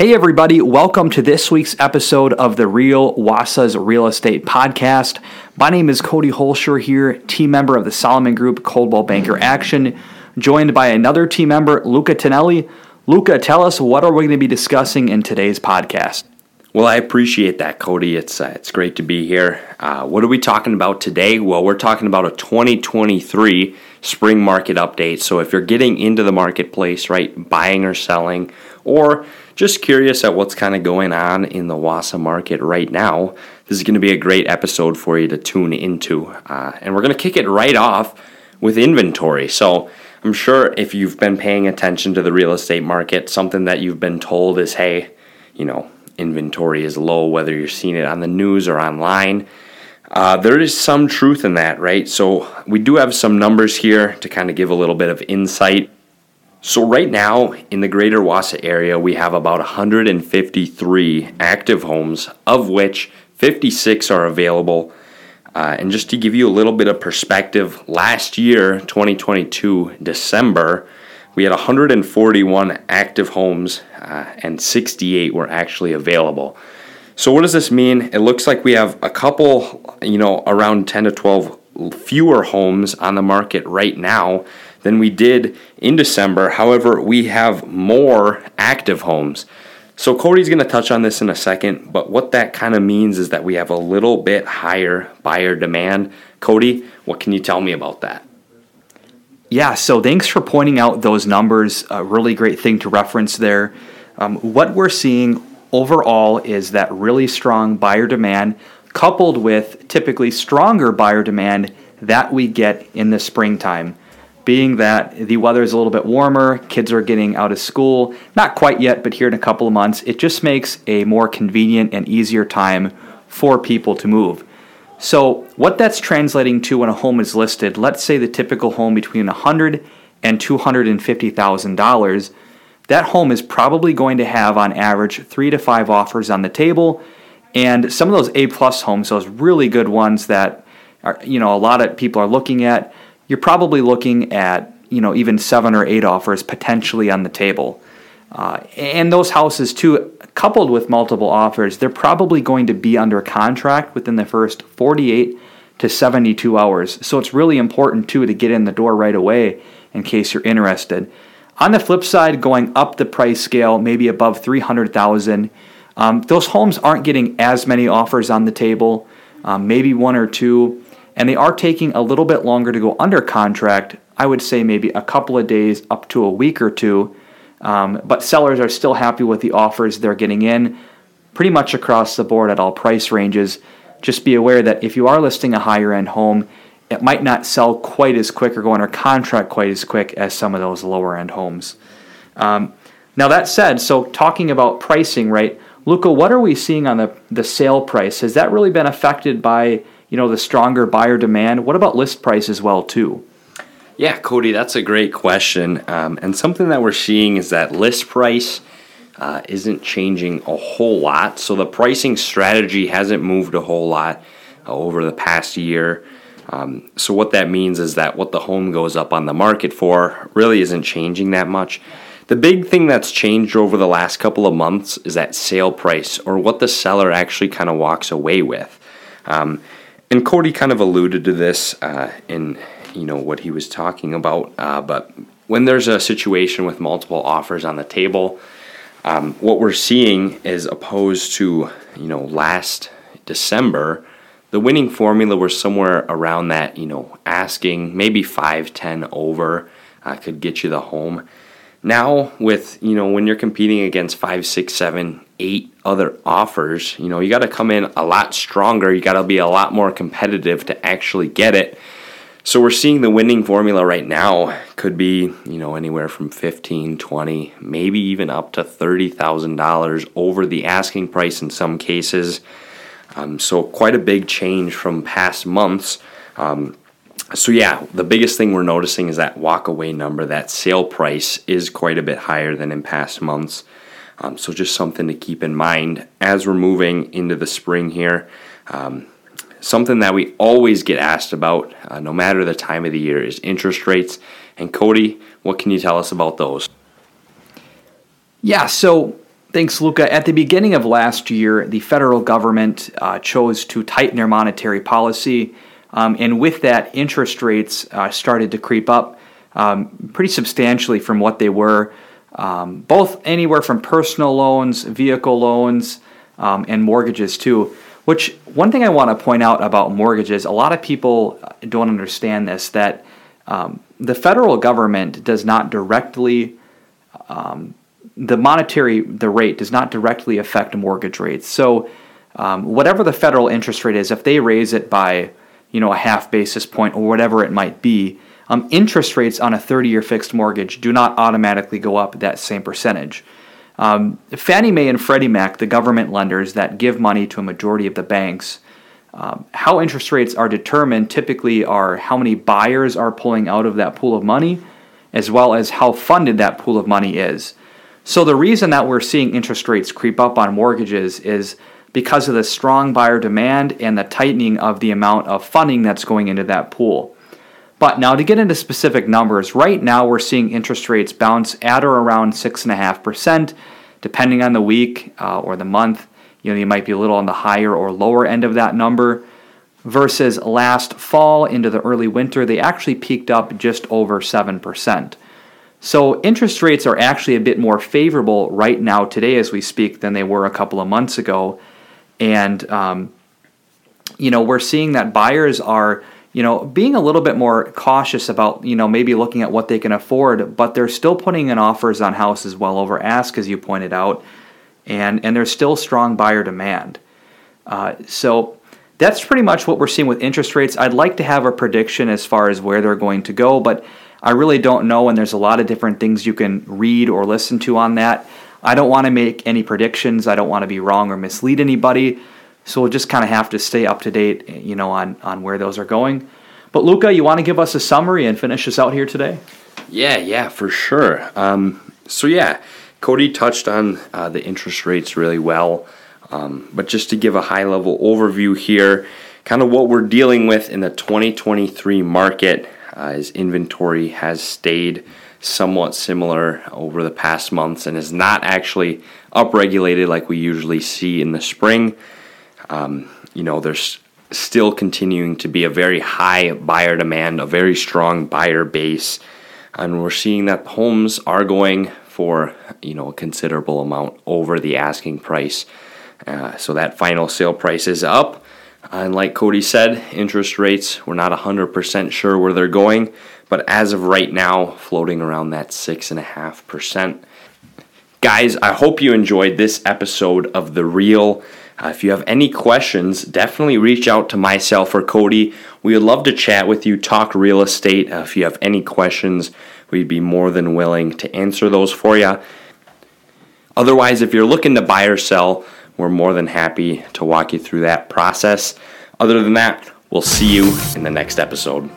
Hey, everybody, welcome to this week's episode of the Real Wausau's Real Estate Podcast. My name is Cody Hoelscher here, team member of the Solomon Group Coldwell Banker Action, joined by another team member, Lucca Tonelli. Lucca, tell us what are we going to be discussing in today's podcast? Well, I appreciate that, Cody. It's uh, it's great to be here. Uh, what are we talking about today? Well, we're talking about a 2023 spring market update. So, if you're getting into the marketplace, right, buying or selling, or just curious at what's kind of going on in the Wausau market right now, this is going to be a great episode for you to tune into. Uh, and we're going to kick it right off with inventory. So I'm sure if you've been paying attention to the real estate market, something that you've been told is hey, you know, inventory is low, whether you're seeing it on the news or online. Uh, there is some truth in that, right? So we do have some numbers here to kind of give a little bit of insight. So, right now in the greater Wausau area, we have about 153 active homes, of which 56 are available. Uh, and just to give you a little bit of perspective, last year, 2022, December, we had 141 active homes uh, and 68 were actually available. So, what does this mean? It looks like we have a couple, you know, around 10 to 12 fewer homes on the market right now than we did in December. However, we have more active homes. So Cody's going to touch on this in a second, but what that kind of means is that we have a little bit higher buyer demand. Cody, what can you tell me about that? Yeah, so thanks for pointing out those numbers. A really great thing to reference there. Um, what we're seeing overall is that really strong buyer demand coupled with typically stronger buyer demand that we get in the springtime being that the weather is a little bit warmer, kids are getting out of school, not quite yet, but here in a couple of months, it just makes a more convenient and easier time for people to move. So, what that's translating to when a home is listed, let's say the typical home between $100 and $250,000, that home is probably going to have on average three to five offers on the table. And some of those A plus homes, those really good ones that are, you know, a lot of people are looking at, you're probably looking at you know even seven or eight offers potentially on the table. Uh, and those houses too, coupled with multiple offers, they're probably going to be under contract within the first 48 to 72 hours. So it's really important too to get in the door right away in case you're interested. On the flip side, going up the price scale, maybe above 300,000, um, those homes aren't getting as many offers on the table, um, maybe one or two and they are taking a little bit longer to go under contract. I would say maybe a couple of days up to a week or two. Um, but sellers are still happy with the offers they're getting in pretty much across the board at all price ranges. Just be aware that if you are listing a higher end home, it might not sell quite as quick or go under contract quite as quick as some of those lower end homes. Um, now, that said, so talking about pricing, right? Lucca, what are we seeing on the, the sale price? Has that really been affected by you know the stronger buyer demand? What about list price as well too? Yeah, Cody, that's a great question, um, and something that we're seeing is that list price. Uh, isn't changing a whole lot. So the pricing strategy hasn't moved a whole lot uh, over the past year. Um, so what that means is that what the home goes up on the market for really isn't changing that much. The big thing that's changed over the last couple of months is that sale price or what the seller actually kind of walks away with. Um, and Cody kind of alluded to this uh, in you know what he was talking about. Uh, but when there's a situation with multiple offers on the table, um, what we're seeing is opposed to you know last December, the winning formula was somewhere around that you know asking maybe five ten over uh, could get you the home. Now with you know when you're competing against five six seven eight other offers, you know, you got to come in a lot stronger. You got to be a lot more competitive to actually get it. So we're seeing the winning formula right now could be, you know, anywhere from 15, 20, maybe even up to $30,000 over the asking price in some cases. Um, so quite a big change from past months. Um, so yeah, the biggest thing we're noticing is that walkaway number, that sale price is quite a bit higher than in past months. Um, so just something to keep in mind as we're moving into the spring here. Um, something that we always get asked about, uh, no matter the time of the year, is interest rates. And Cody, what can you tell us about those? Yeah, so Thanks, Lucca. At the beginning of last year, the federal government uh, chose to tighten their monetary policy, um, and with that, interest rates uh, started to creep up um, pretty substantially from what they were, um, both anywhere from personal loans, vehicle loans, um, and mortgages too. Which one thing I want to point out about mortgages, a lot of people don't understand this that um, the federal government does not directly um, the monetary the rate does not directly affect mortgage rates. So um, whatever the federal interest rate is, if they raise it by you know a half basis point or whatever it might be, um, interest rates on a 30-year fixed mortgage do not automatically go up that same percentage. Um, Fannie Mae and Freddie Mac, the government lenders that give money to a majority of the banks, um, how interest rates are determined typically are how many buyers are pulling out of that pool of money, as well as how funded that pool of money is. So the reason that we're seeing interest rates creep up on mortgages is because of the strong buyer demand and the tightening of the amount of funding that's going into that pool. But now to get into specific numbers, right now we're seeing interest rates bounce at or around 6.5%, depending on the week uh, or the month. You know, you might be a little on the higher or lower end of that number. Versus last fall into the early winter, they actually peaked up just over 7%. So interest rates are actually a bit more favorable right now today as we speak than they were a couple of months ago, and um, you know we're seeing that buyers are you know being a little bit more cautious about you know maybe looking at what they can afford, but they're still putting in offers on houses well over ask as you pointed out, and and there's still strong buyer demand. Uh, so that's pretty much what we're seeing with interest rates. I'd like to have a prediction as far as where they're going to go, but I really don't know, and there's a lot of different things you can read or listen to on that. I don't want to make any predictions. I don't want to be wrong or mislead anybody. So we'll just kind of have to stay up to date, you know, on on where those are going. But Lucca, you want to give us a summary and finish us out here today? Yeah, yeah, for sure. Um, so yeah, Cody touched on uh, the interest rates really well. Um, but just to give a high level overview here, kind of what we're dealing with in the 2023 market uh, his inventory has stayed somewhat similar over the past months and is not actually upregulated like we usually see in the spring. Um, you know, there's still continuing to be a very high buyer demand, a very strong buyer base, and we're seeing that homes are going for you know a considerable amount over the asking price. Uh, so that final sale price is up. And like Cody said, interest rates, we're not 100% sure where they're going, but as of right now, floating around that 6.5%. Guys, I hope you enjoyed this episode of The Real. Uh, if you have any questions, definitely reach out to myself or Cody. We would love to chat with you, talk real estate. Uh, if you have any questions, we'd be more than willing to answer those for you. Otherwise, if you're looking to buy or sell, we're more than happy to walk you through that process. Other than that, we'll see you in the next episode.